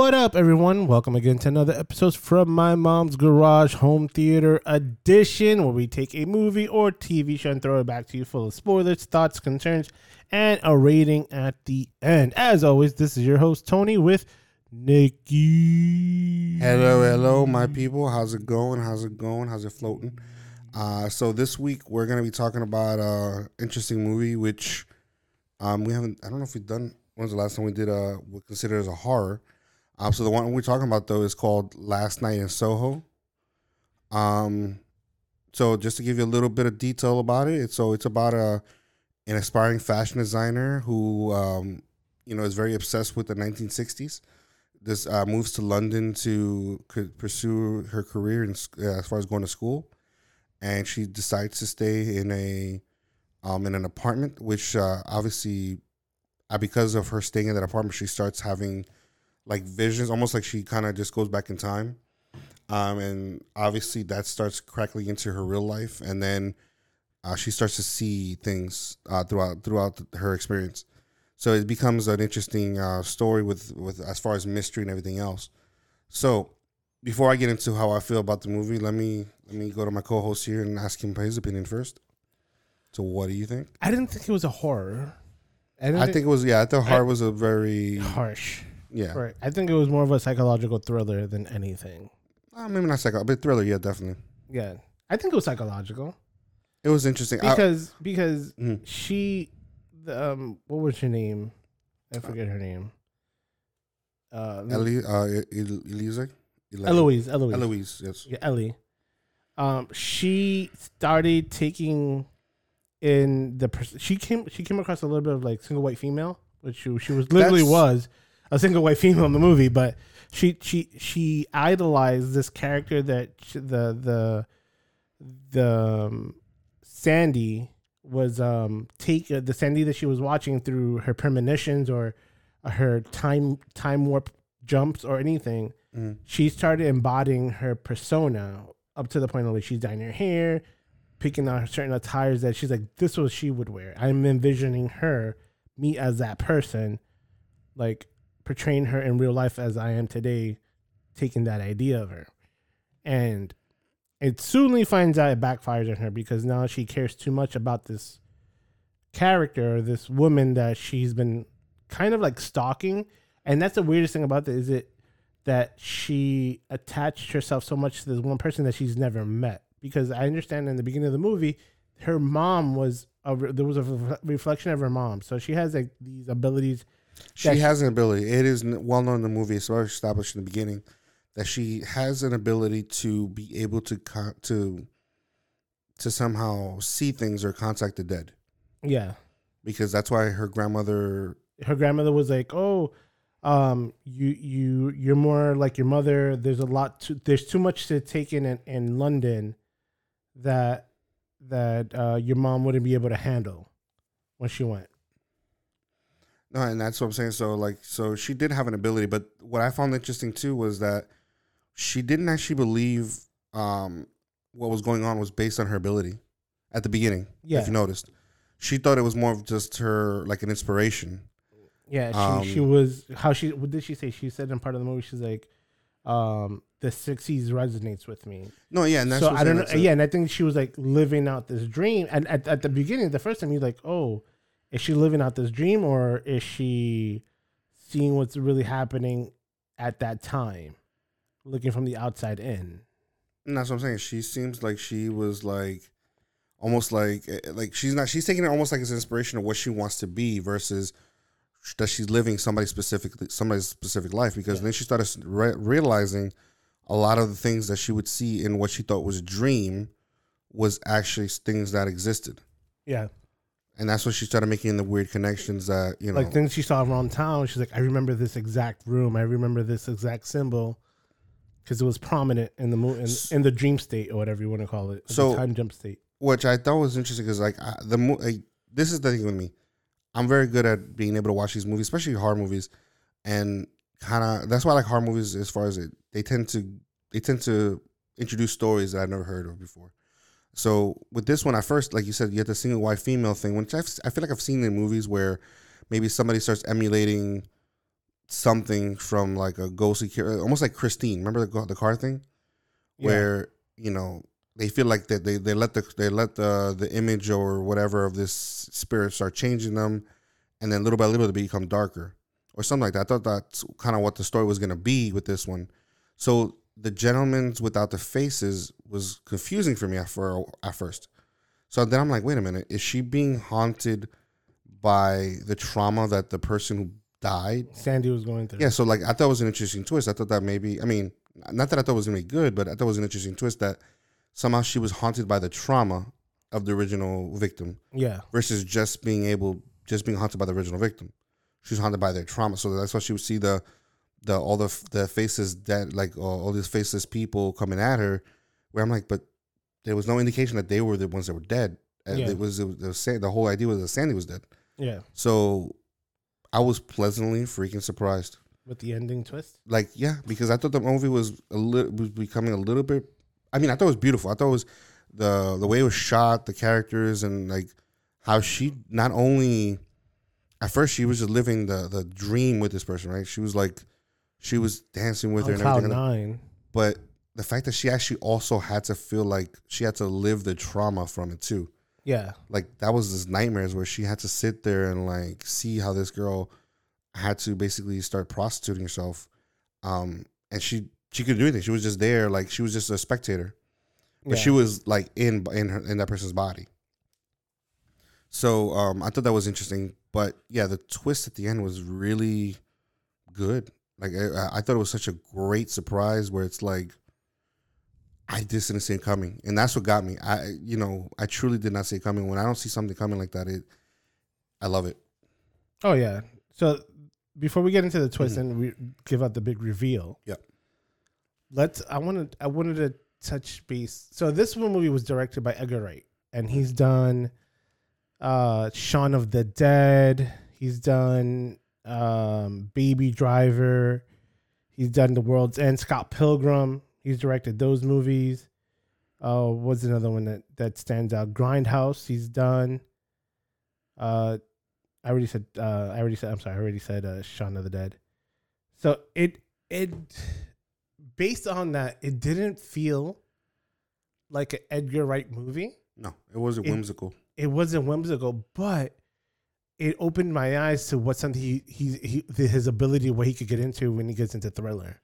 What up, everyone? Welcome again to another episode from my mom's garage home theater edition, where we take a movie or TV show and throw it back to you full of spoilers, thoughts, concerns, and a rating at the end. As always, this is your host Tony with Nikki. Hello, hello, my people. How's it going? How's it going? How's it floating? Uh, so this week we're gonna be talking about a interesting movie, which um, we haven't. I don't know if we've done. When's the last time we did a we consider as a horror? Um, so the one we're talking about though is called Last Night in Soho. Um, so just to give you a little bit of detail about it, it's, so it's about a an aspiring fashion designer who um, you know is very obsessed with the 1960s. This uh, moves to London to pursue her career in, uh, as far as going to school, and she decides to stay in a um, in an apartment, which uh, obviously, uh, because of her staying in that apartment, she starts having like visions, almost like she kind of just goes back in time. Um, and obviously that starts crackling into her real life, and then uh, she starts to see things uh, throughout throughout her experience. So it becomes an interesting uh, story with with as far as mystery and everything else. So before I get into how I feel about the movie, let me let me go to my co-host here and ask him his opinion first. So what do you think? I didn't think it was a horror. didn't I think it was yeah. I thought I- was a very harsh. Yeah. Right. I think it was more of a psychological thriller than anything. Uh, maybe not psycho, but thriller. Yeah, definitely. Yeah. I think it was psychological. It was interesting. I- because because Mhm. she the, um what was her name i forget her name uh Ellie, uh, Elise, eloise eloise Eloise, yes. yeah ellie um she started taking in the she came she came across a little bit of like single white female which she, she was literally That's- was a single white female in the movie but she she she idolized this character that sh- the the the um, Sandy was um take uh, the Sandy that she was watching through her premonitions or her time time warp jumps or anything. Mhm. She started embodying her persona up to the point of like she's dyeing her hair, picking out certain attires that she's like this was she would wear. I'm envisioning her me as that person, like portraying her in real life as I am today, taking that idea of her, and it soonly finds out it backfires on her because now she cares too much about this character, this woman that she's been kind of like stalking. And that's the weirdest thing about this is it that she attached herself so much to this one person that she's never met. Because I understand in the beginning of the movie, her mom was a, there was a re- reflection of her mom, so she has like these abilities. She has an ability. It is well known in the movie. It's well established in the beginning that she has an ability to be able to con- to to somehow see things or contact the dead Yeah, because that's why her grandmother. her grandmother was like, "Oh, um, you you you're more like your mother. There's a lot to there's too much to take in in, in London that that uh, your mom wouldn't be able to handle when she went." No, and that's what I'm saying. So like, so she did have an ability, but what I found interesting too was that she didn't actually believe um, what was going on was based on her ability at the beginning. Yeah. if you noticed, she thought it was more of just her like an inspiration. Yeah, she Um, she was how she what did she say? She said in part of the movie, she's like, um, "The '60s resonates with me." No, yeah, and that's so what I don't know. Yeah, and I think she was like living out this dream. And at, at the beginning, the first time, you're like, oh, is she living out this dream or is she seeing what's really happening at that time, looking from the outside in? And that's what I'm saying. She seems like she was like almost like eh, like she's not she's taking it almost like as inspiration of what she wants to be versus that she's living somebody specifically somebody's specific life because Yeah. then she started re- realizing a lot of the things that she would see in what she thought was a dream was actually things that existed Yeah, and that's when she started making the weird connections that you know like things she saw around town. She's like, I remember this exact room. I remember this exact symbol. Because it was prominent in the mo- in, in the dream state or whatever you want to call it, So- the time jump state. which I thought was interesting because like I, the mo- like, this is the thing with me. I'm very good at being able to watch these movies, especially horror movies, and kind of that's why I like horror movies as far as it they tend to they tend to introduce stories that I've never heard of before. So with this one, at first, like you said, you had the single white female thing, which I've, I feel like I've seen in movies where maybe somebody starts emulating something from like a ghostly character, almost like Christine. Remember the the car thing, Yeah. where you know they feel like that they, they let the they let the the image or whatever of this spirit start changing them, and then little by little they become darker or something like that. I thought that's kind of what the story was gonna be with this one. So the gentleman's without the faces was confusing for me at, for, at first. So then I'm like, wait a minute, is she being haunted by the trauma that the person who died? Sandy was going through. Yeah, so like I thought it was an interesting twist. I thought that maybe I mean, not that I thought it was gonna be good, but I thought it was an interesting twist that somehow she was haunted by the trauma of the original victim Yeah. versus just being able just being haunted by the original victim. She was haunted by their trauma. So that's why she would see the the all the the faces that like all, all these faceless people coming at her. Where I'm like, but there was no indication that they were the ones that were dead. And Yeah. It was it was, it was the whole idea was that Sandy was dead. Yeah. So I was pleasantly freaking surprised. With the ending twist. Like yeah, because I thought the movie was a little was becoming a little bit. I mean, I thought it was beautiful. I thought it was the the way it was shot, the characters, and like how she not only at first she was just living the the dream with this person, right? She was like she was dancing with her and everything, nine. but the fact that she actually also had to feel like she had to live the trauma from it too. Yeah. like that was this nightmares where she had to sit there and like see how this girl had to basically start prostituting herself. Um and she she could do anything. She was just there like she was just a spectator. But yeah. she was like in in her in that person's body. So um i thought that was interesting. But yeah the twist at the end was really good like i, I thought it was such a great surprise where it's like I just didn't see it coming, and that's what got me. I, you know, I truly did not see it coming. When I don't see something coming like that, it, I love it. Oh yeah. So before we get into the twist Mhm. and we give out the big reveal. Yep. Let's. I wanted. I wanted to touch base. So this one movie was directed by Edgar Wright, and he's done, uh, Shaun of the Dead. He's done, um, Baby Driver. He's done The World's End. Scott Pilgrim. He's directed those movies. Uh, what's another one that that stands out? Grindhouse. He's done. Uh, I already said. Uh, I already said. I'm sorry. I already said. Uh, Shaun of the Dead. So it it based on that, it didn't feel like an Edgar Wright movie. No, it wasn't It- whimsical. It wasn't whimsical, but it opened my eyes to what something he he, he his ability what he could get into when he gets into thriller,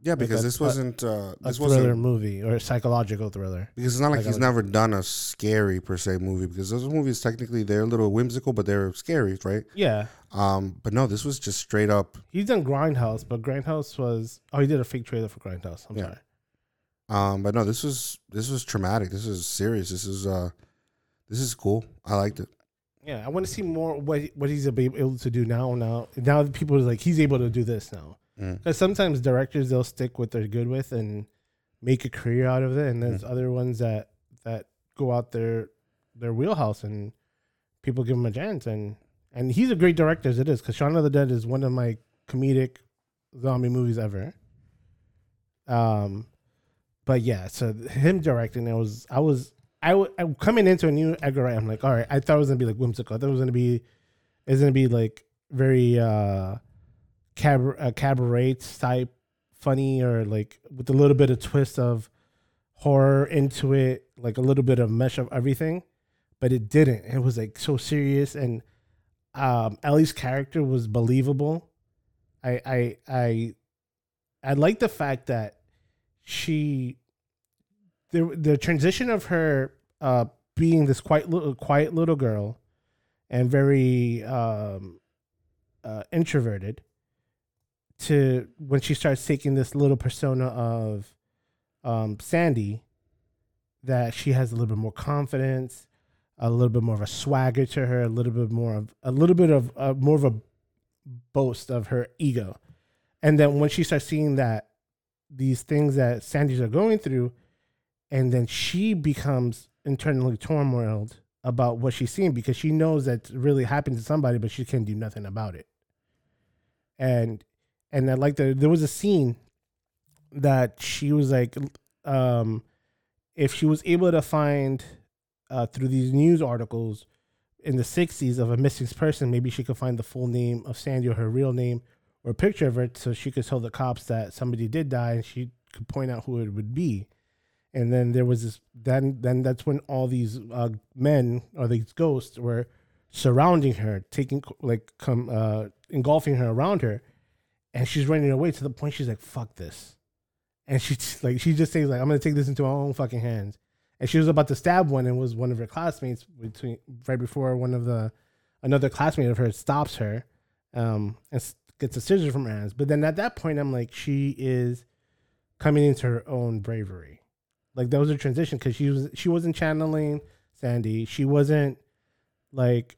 Yeah, because a- this wasn't. Uh, a thriller wasn't movie or a psychological thriller. because it's not like like he's never done a scary per se movie. Because those movies technically they're a little whimsical, but they're scary, right? Yeah, Um, but no, this was just straight up. he's done Grindhouse, but Grindhouse was oh he did a fake trailer for Grindhouse. I'm Yeah. sorry. Um, but no, this was this was traumatic. This is serious. This is uh, this is cool. I liked it. Yeah, I want to see more what what he's able to do now. Now, now people are like he's able to do this now. Mm. Because sometimes directors they'll stick what they're good with and make a career out of it, and there's other ones that that go out their their wheelhouse and people give him a chance. And and he's a great director as it is. Because Shaun of the Dead is one of my comedic zombie movies ever. Um, but yeah, so him directing it was I was I w- I coming into a new Edgar Wright. I'm like, all right, I thought it was gonna be like whimsical. I thought it was gonna be, it's gonna be like very uh, cab uh, cabaret type, funny or like with a little bit of twist of horror into it, like a little bit of mesh of everything. But it didn't. It was like so serious, and um, Ellie's character was believable. I I I I like the fact that she the the transition of her uh being this quiet little quiet little girl and very um uh introverted to when she starts taking this little persona of um Sandy that she has a little bit more confidence a little bit more of a swagger to her a little bit more of a little bit of uh, more of a boast of her ego. And then when she starts seeing that these things that Sandy's are going through and then she becomes internally turmoiled about what she's seeing because she knows that really happened to somebody, but she can't do nothing about it. And and I like the there was a scene that she was like, um, if she was able to find uh, through these news articles in the '60s of a missing person, maybe she could find the full name of Sandy or her real name, or a picture of her so she could tell the cops that somebody did die and she could point out who it would be. And then there was this. Then then that's when all these uh, men or these ghosts were surrounding her, taking like come uh, engulfing her around her, and she's running away to the point she's like, "Fuck this," and she's like she just says like, "I'm gonna take this into my own fucking hands." And she was about to stab one, and was one of her classmates between right before one of the another classmate of hers stops her, um, and gets a scissors from her hands. But then at that point, I'm like, she is coming into her own bravery. Like that was a transition because she was she wasn't channeling Sandy. She wasn't like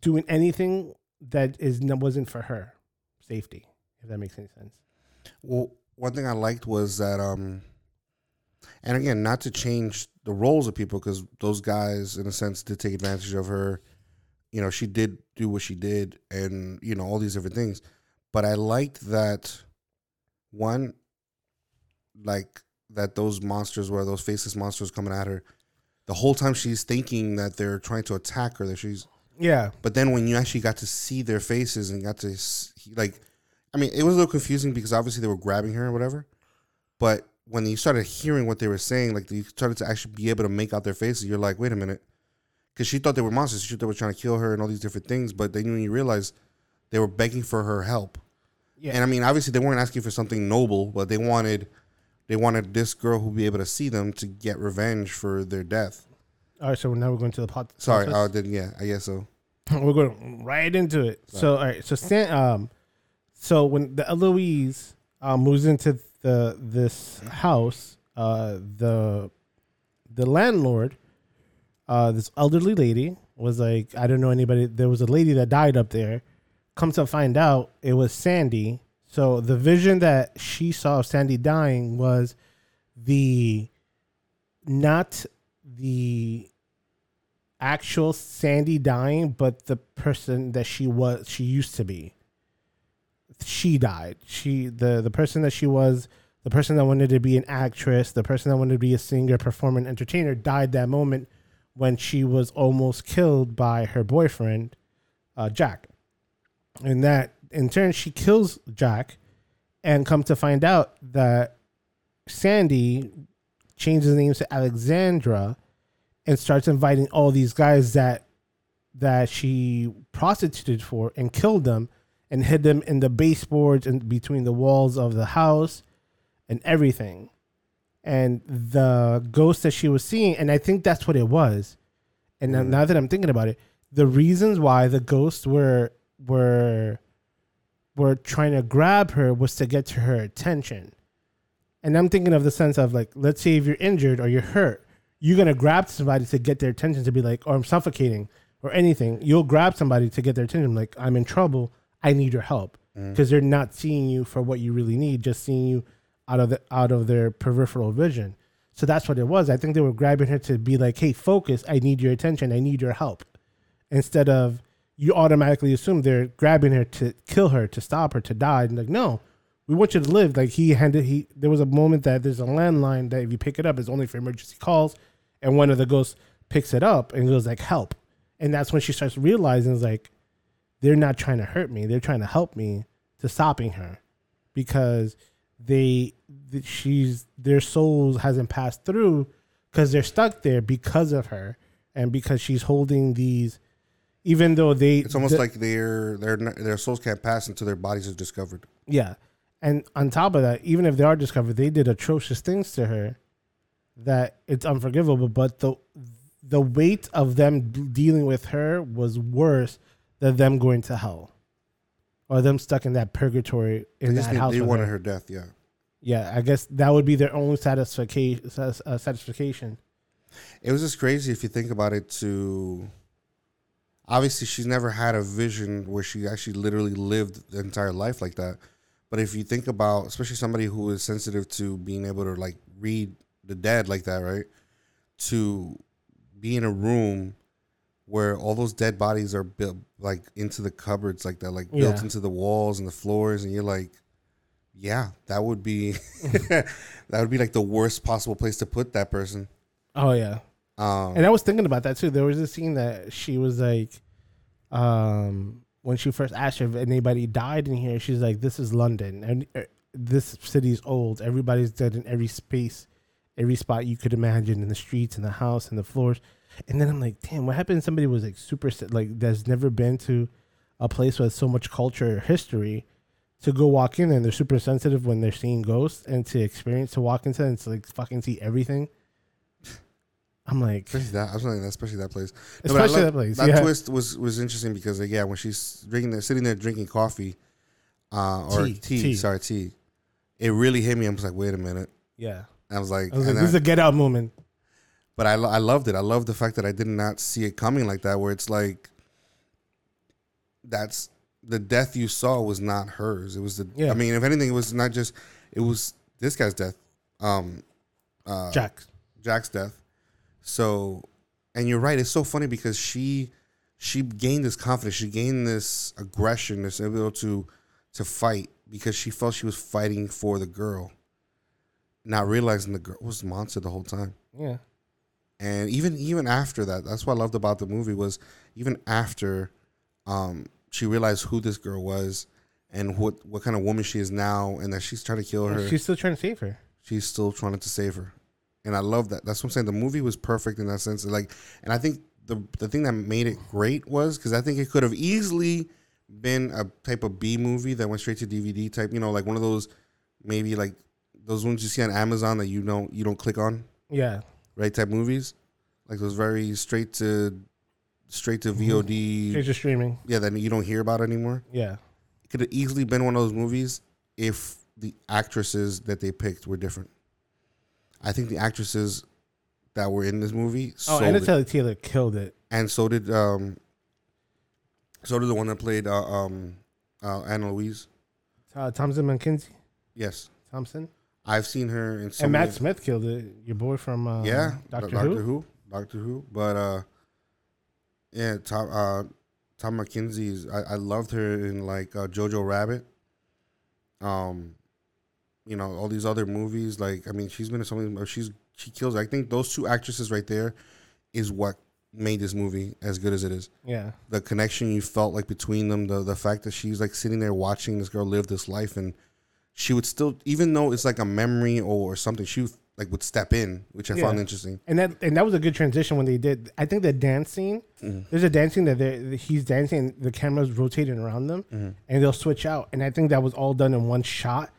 doing anything that is wasn't for her safety. If that makes any sense. Well, one thing I liked was that, um, and again, not to change the roles of people because those guys, in a sense, did take advantage of her. You know, she did do what she did, and you know all these different things. But I liked that one, like that those monsters were those faceless monsters coming at her. The whole time she's thinking that they're trying to attack her, that she's Yeah, but then when you actually got to see their faces and got to s- like, I mean, it was a little confusing because obviously they were grabbing her or whatever. But when you started hearing what they were saying, like you started to actually be able to make out their faces, you're like, wait a minute, because she thought they were monsters. She thought they were trying to kill her and all these different things. But then when you realize they were begging for her help, yeah. and I mean, obviously they weren't asking for something noble, but they wanted they wanted this girl who be able to see them to get revenge for their death. All right, so now we're going to the pot. Sorry. I did. Yeah, I guess so. we're going right into it. So all right, so Stan, um, so when the Eloise uh, moves into the this house, uh, the the landlord, uh, this elderly lady was like, I don't know anybody. There was a lady that died up there. Come to find out, it was Sandy. So the vision that she saw of Sandy dying was the not the actual Sandy dying, but the person that she was she used to be. She died. She the the person that she was, the person that wanted to be an actress, the person that wanted to be a singer, performer, entertainer died that moment when she was almost killed by her boyfriend, uh, Jack. And that in turn she kills Jack and come to find out that Sandy changes names to Alexandra and starts inviting all these guys that that she prostituted for and killed them and hid them in the baseboards and between the walls of the house and everything. And the ghost that she was seeing, and I think that's what it was. And now, mm. now that I'm thinking about it, the reasons why the ghosts were were were trying to grab her was to get to her attention. And I'm thinking of the sense of like, let's say if you're injured or you're hurt, you're gonna grab somebody to get their attention to be like, or I'm suffocating or anything. You'll grab somebody to get their attention, like, I'm in trouble. I need your help mm. because they're not seeing you for what you really need, just seeing you out of the out of their peripheral vision. So that's what it was. I think they were grabbing her to be like, hey, focus. I need your attention. I need your help. Instead of you automatically assume they're grabbing her to kill her, to stop her, to die. And like, no, we want you to live. Like he handed he there was a moment that there's a landline that if you pick it up, it's only for emergency calls. And one of the ghosts picks it up and goes like, help. And that's when she starts realizing like, they're not trying to hurt me. They're trying to help me to stopping her because they she's their souls hasn't passed through because they're stuck there because of her and because she's holding these even though they It's almost the- like their their their souls can't pass until their bodies are discovered. yeah and on top of that even if they are discovered they did atrocious things to her that it's unforgivable but the the weight of them dealing with her was worse than them going to hell or them stuck in that purgatory in They, that need, house they wanted her. her death. Yeah, yeah i guess that would be their only satisfaction uh, satisfaction it was just crazy if you think about it. To obviously, she's never had a vision where she actually literally lived the entire life like that. But if you think about, especially somebody who is sensitive to being able to like read the dead like that, right? To be in a room where all those dead bodies are built like into the cupboards like that, like built into the walls and the floors, and you're like, yeah, that would be that would be like the worst possible place to put that person. oh yeah Um, And I was thinking about that too. There was a scene that she was like, um, when she first asked if anybody died in here, she's like, "This is London, and uh, this city's old. Everybody's dead in every space, every spot you could imagine, in the streets, in the house, in the floors." And then I'm like, "Damn, what happened? Somebody was like super like that's never been to a place with so much culture or history." To go walk in and they're super sensitive when they're seeing ghosts, and to experience to walk into and to like fucking see everything. I'm like, Especially that, I was that, especially that place. No, especially love- that place. That yeah. twist was was interesting because like, yeah, when she's drinking, there, sitting there drinking coffee, uh, or Tea, tea, tea. sorry, tea, it really hit me. I was like, wait a minute. yeah. I was like, I was like, this is a get out moment. but I, I loved it. I loved the fact that I did not see it coming like that, where it's like, that's the death you saw was not hers. It was the. Yeah. I mean, if anything, it was not just. It was this guy's death, um, uh, Jack. Jack's death. So, and you're right. It's so funny because she, she gained this confidence. She gained this aggression, this ability to, to fight because she felt she was fighting for the girl, not realizing the girl was the monster the whole time Yeah. and even even after that that's what i loved about the movie was even after um she realized who this girl was and what what kind of woman she is now and that she's trying to kill her She's still trying to save her. she's still trying to save her and i love that. That's what i'm saying. The movie was perfect in that sense. Like and i think the the thing that made it great was because i think it could have easily been a type of b movie that went straight to dvd type you know like one of those maybe like those ones you see on amazon that you don't you don't click on. Yeah. right type movies. Like those very straight to straight to vod She's just streaming. yeah that you don't hear about anymore. Yeah. it could have easily been one of those movies if the actresses that they picked were different i think the actresses that were in this movie Oh, Anya. Taylor Taylor killed it. and so did um so did the one that played uh, um uh, anna louise Uh, Thomasin McKenzie. yes Thomasin. i've seen her in some and Matt Smith killed it. Your boy from uh, yeah, Doctor, Doctor Who. Who, Doctor Who. But uh, yeah, Tom uh, Tom McKenzie's. I, I loved her in like uh, Jojo Rabbit. Um, you know all these other movies. Like I mean, she's been in something. She's she kills. I think those two actresses right there is what made this movie as good as it is. Yeah. The connection you felt like between them. The the fact that she's like sitting there watching this girl live this life and. She would still, even though it's like a memory or something, she would, like would step in, which I found interesting. And that and that was a good transition when they did. I think the dance scene. Mm-hmm. There's a dancing that he's dancing, the camera's rotating around them, Mm-hmm. and they'll switch out. And I think that was all done in one shot,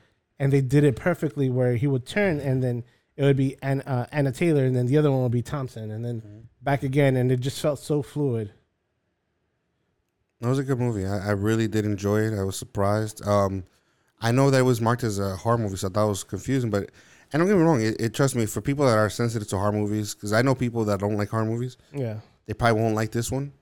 and they did it perfectly. Where he would turn, and then it would be Anya, uh, Anya Taylor, and then the other one would be Thomasin, and then Mm-hmm. back again, and it just felt so fluid. That was a good movie. I, I really did enjoy it. I was surprised. Um, I know that it was marked as a horror movie, so that was confusing. But and don't get me wrong, it, it trust me for people that are sensitive to horror movies, because I know people that don't like horror movies. Yeah. They probably won't like this one.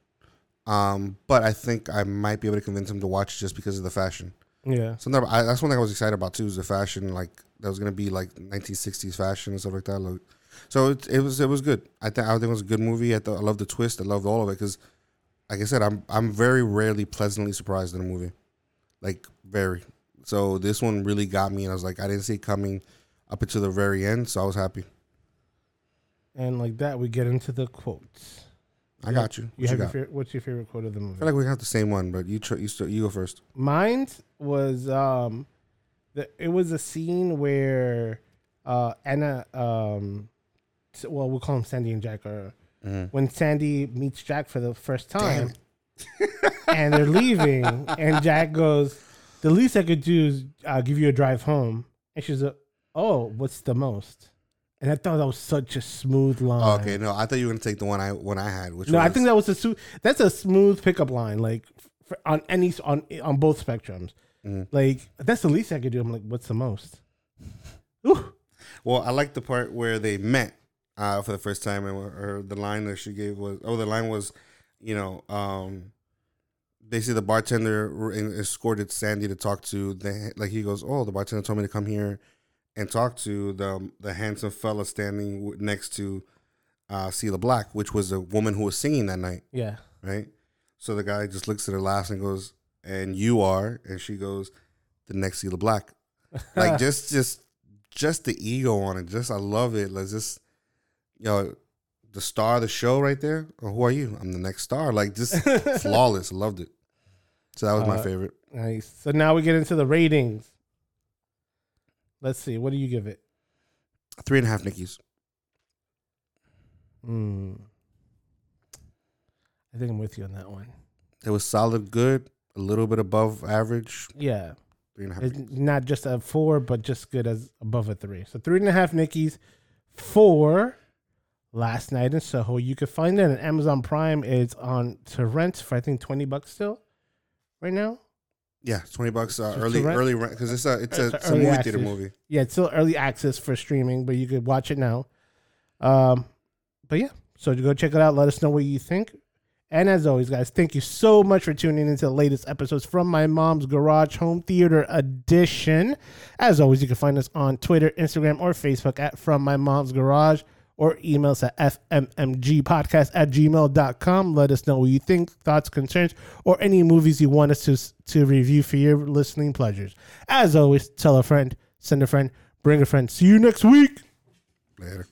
Um, but I think I might be able to convince them to watch just because of the fashion. Yeah. So that- I, that's one thing I was excited about too, is the fashion. Like that was gonna be like 1960s fashion and stuff like that. Like, so it, it was it was good. I think I think it was a good movie. I, thought, I love the twist. I loved all of it because, like I said, I'm I'm very rarely pleasantly surprised in a movie, like very. So this one really got me, and I was like, I didn't see it coming up until the very end, so I was happy. And like that, we get into the quotes. I got you. What You you, your got? favorite, what's your favorite quote of the movie? I feel like we have the same one, but you tr- you st- you go first. Mine was um, the, it was a scene where uh Anna um, s- well we'll call him Sandy and Jack or Mm-hmm. when Sandy meets Jack for the first time, and they're leaving, and Jack goes, "The least I could do is uh, give you a drive home," and she's like, "Oh, what's the most?" And I thought that was such a smooth line. Oh, okay, no, I thought you were gonna take the one I one I had, which No, was, I think that was a su- that's a smooth pickup line, like for, on any on on both spectrums. Mhm. Like that's the least I could do. I'm like, what's the most? Ooh. Well, I like the part where they met uh, for the first time, and or the line that she gave was, oh, the line was, you know, um, basically the bartender escorted Sandy to talk to the like he goes, oh, the bartender told me to come here and talk to the the handsome fella standing next to uh, Cilla Black, which was a woman who was singing that night, Yeah, right? So the guy just looks at her, laughs, and goes, "And you are?" And she goes, "The next Cilla Black." like just just just the ego on it. Just I love it. Let's just yo, the star of the show right there. Oh, who are you? I'm the next star. Like just flawless. Loved it. So that was my Uh, favorite. Nice. So now we get into the ratings. Let's see. What do you give it? Three and a half Nickies. Hmm. I think I'm with you on that one. It was solid, good, a little bit above average. Yeah. Three and a half. It's Nickies. not just a four, but just good as above a three. So three and a half Nickies four. last night in Soho. You can find it on Amazon Prime. It's on to rent for I think twenty bucks still, right now. Yeah, twenty bucks uh, early, rent- early rent because it's a it's a, It's a it's a movie access. theater movie. Yeah, it's still early access for streaming, but you could watch it now. Um, but yeah, so go check it out. Let us know what you think. And as always, guys, thank you so much for tuning into the latest episodes from my mom's garage home theater edition. As always, you can find us on Twitter, Instagram, or Facebook at From My Mom's Garage or email us at fmmgpodcast at gmail.com. Let us know what you think, thoughts, concerns, or any movies you want us to, to review for your listening pleasures. As always, tell a friend, send a friend, bring a friend. See you next week. Later.